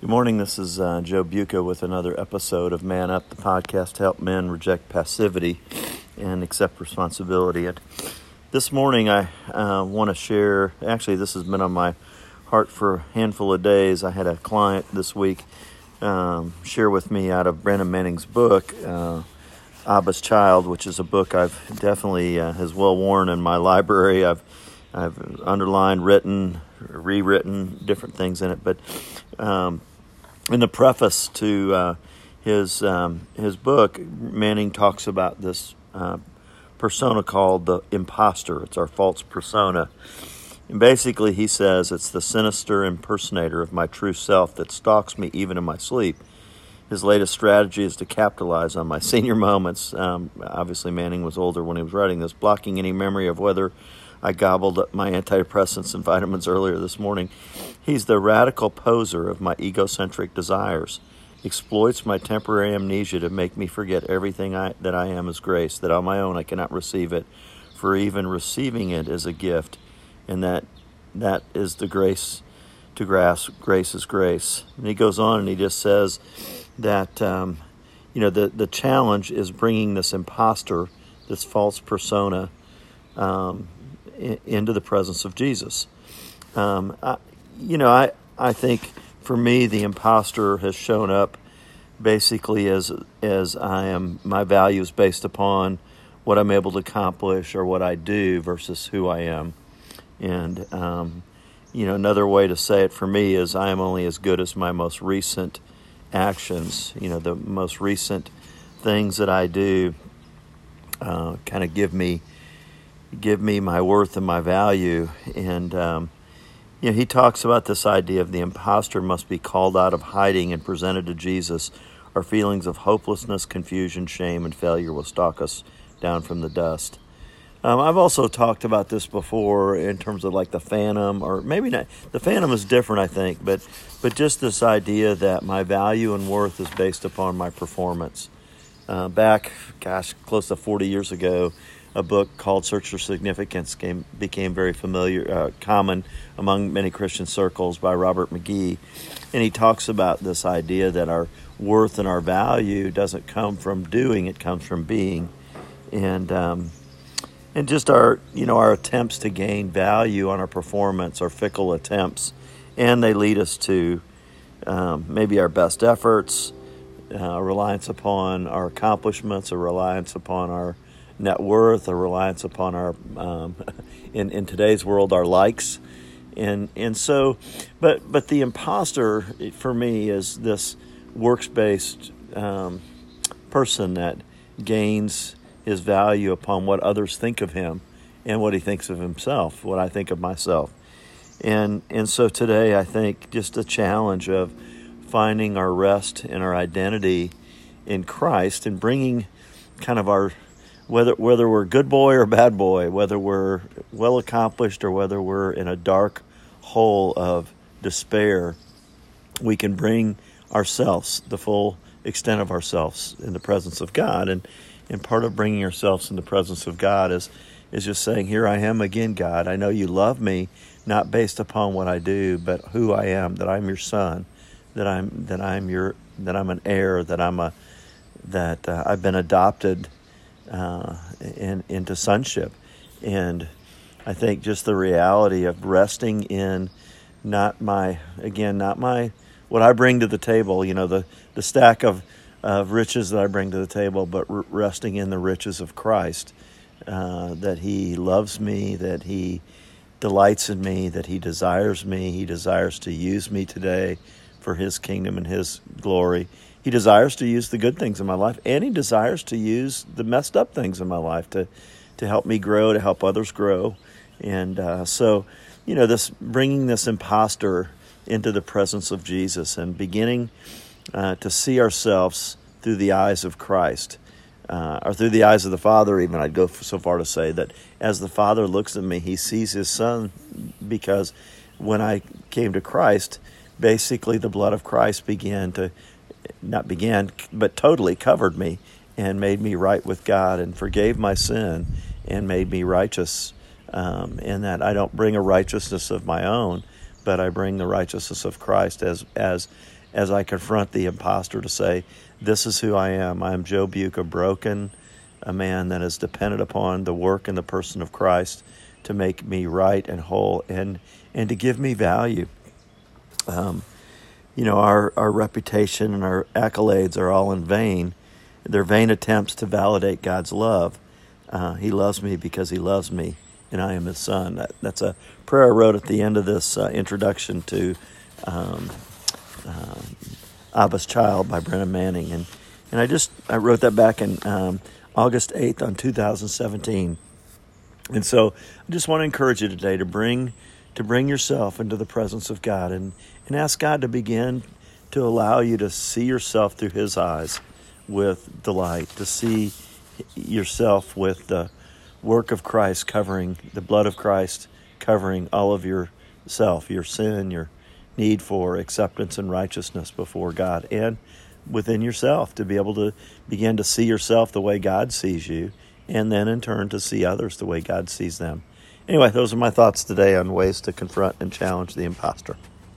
Good morning. This is uh, Joe Buca with another episode of Man Up, the podcast to help men reject passivity and accept responsibility. And this morning, I uh, want to share. Actually, this has been on my heart for a handful of days. I had a client this week um, share with me out of Brennan Manning's book, uh, Abba's Child, which is a book I've definitely uh, has well worn in my library. I've I've underlined, written, rewritten different things in it, but um, in the preface to uh, his um, his book, Manning talks about this uh, persona called the imposter. It's our false persona. And basically, he says it's the sinister impersonator of my true self that stalks me even in my sleep. His latest strategy is to capitalize on my senior moments. Um, obviously, Manning was older when he was writing this, blocking any memory of whether I gobbled up my antidepressants and vitamins earlier this morning. He's the radical poser of my egocentric desires, exploits my temporary amnesia to make me forget everything I, that I am as grace, that on my own I cannot receive it, for even receiving it is a gift, and that that is the grace to grasp. Grace is grace. And he goes on and he just says that, um, you know, the, the challenge is bringing this imposter, this false persona, um, into the presence of Jesus. Um, I, you know, I, I think for me, the imposter has shown up basically as as I am my value is based upon what I'm able to accomplish or what I do versus who I am. And um, you know, another way to say it for me is I am only as good as my most recent actions. You know, the most recent things that I do uh, kind of give me give me my worth and my value. And, um, you know, he talks about this idea of the impostor must be called out of hiding and presented to Jesus. Our feelings of hopelessness, confusion, shame, and failure will stalk us down from the dust. Um, I've also talked about this before in terms of like the phantom, or maybe not. The phantom is different, I think, but but just this idea that my value and worth is based upon my performance. Uh, back, gosh, close to 40 years ago, a book called Search for Significance came, became very familiar, uh, common among many Christian circles by Robert McGee. And he talks about this idea that our worth and our value doesn't come from doing, it comes from being. And, um, and just our, you know, our attempts to gain value on our performance are fickle attempts. And they lead us to um, maybe our best efforts, uh, reliance upon our accomplishments, or reliance upon our net worth, a reliance upon our, um, in, in today's world, our likes. And, and so, but, but the imposter for me is this works based um, person that gains his value upon what others think of him and what he thinks of himself, what I think of myself. And, and so today, I think just a challenge of finding our rest and our identity in Christ and bringing kind of our whether whether we're good boy or bad boy, whether we're well accomplished or whether we're in a dark hole of despair, we can bring ourselves, the full extent of ourselves, in the presence of God. And and part of bringing ourselves in the presence of God is is just saying, "Here I am again, God. I know you love me, not based upon what I do, but who I am. That I'm your son. That I'm that I'm your that I'm an heir. That I'm a that uh, I've been adopted." Uh, in, into sonship. And I think just the reality of resting in not my, again, not my, what I bring to the table, you know, the, the stack of, of riches that I bring to the table, but resting in the riches of Christ, uh, that He loves me, that He delights in me, that He desires me, He desires to use me today for His kingdom and His glory. He desires to use the good things in my life, and He desires to use the messed up things in my life to to help me grow, to help others grow, and uh, so you know this bringing this imposter into the presence of Jesus and beginning uh, to see ourselves through the eyes of Christ. Uh, or through the eyes of the Father, even I'd go so far to say that as the Father looks at me, He sees His Son because when I came to Christ, basically the blood of Christ began to not began, but totally covered me and made me right with God and forgave my sin and made me righteous. Um, in that I don't bring a righteousness of my own, but I bring the righteousness of Christ as as as I confront the imposter to say, This is who I am. I am Joe Buca, broken, a man that is dependent upon the work and the person of Christ to make me right and whole and, and to give me value. Um, you know, our, our reputation and our accolades are all in vain. They're vain attempts to validate God's love. Uh, he loves me because He loves me, and I am His son. That, that's a prayer I wrote at the end of this uh, introduction to um, uh, Abba's Child by Brennan Manning, and and I just I wrote that back in um, August eighth on two thousand seventeen, and so I just want to encourage you today to bring to bring yourself into the presence of God and and ask God to begin to allow you to see yourself through His eyes with delight, to see yourself with the work of Christ covering the blood of Christ covering all of yourself, your sin, your need for acceptance and righteousness before God, and within yourself to be able to begin to see yourself the way God sees you, and then in turn to see others the way God sees them. Anyway, those are my thoughts today on ways to confront and challenge the imposter.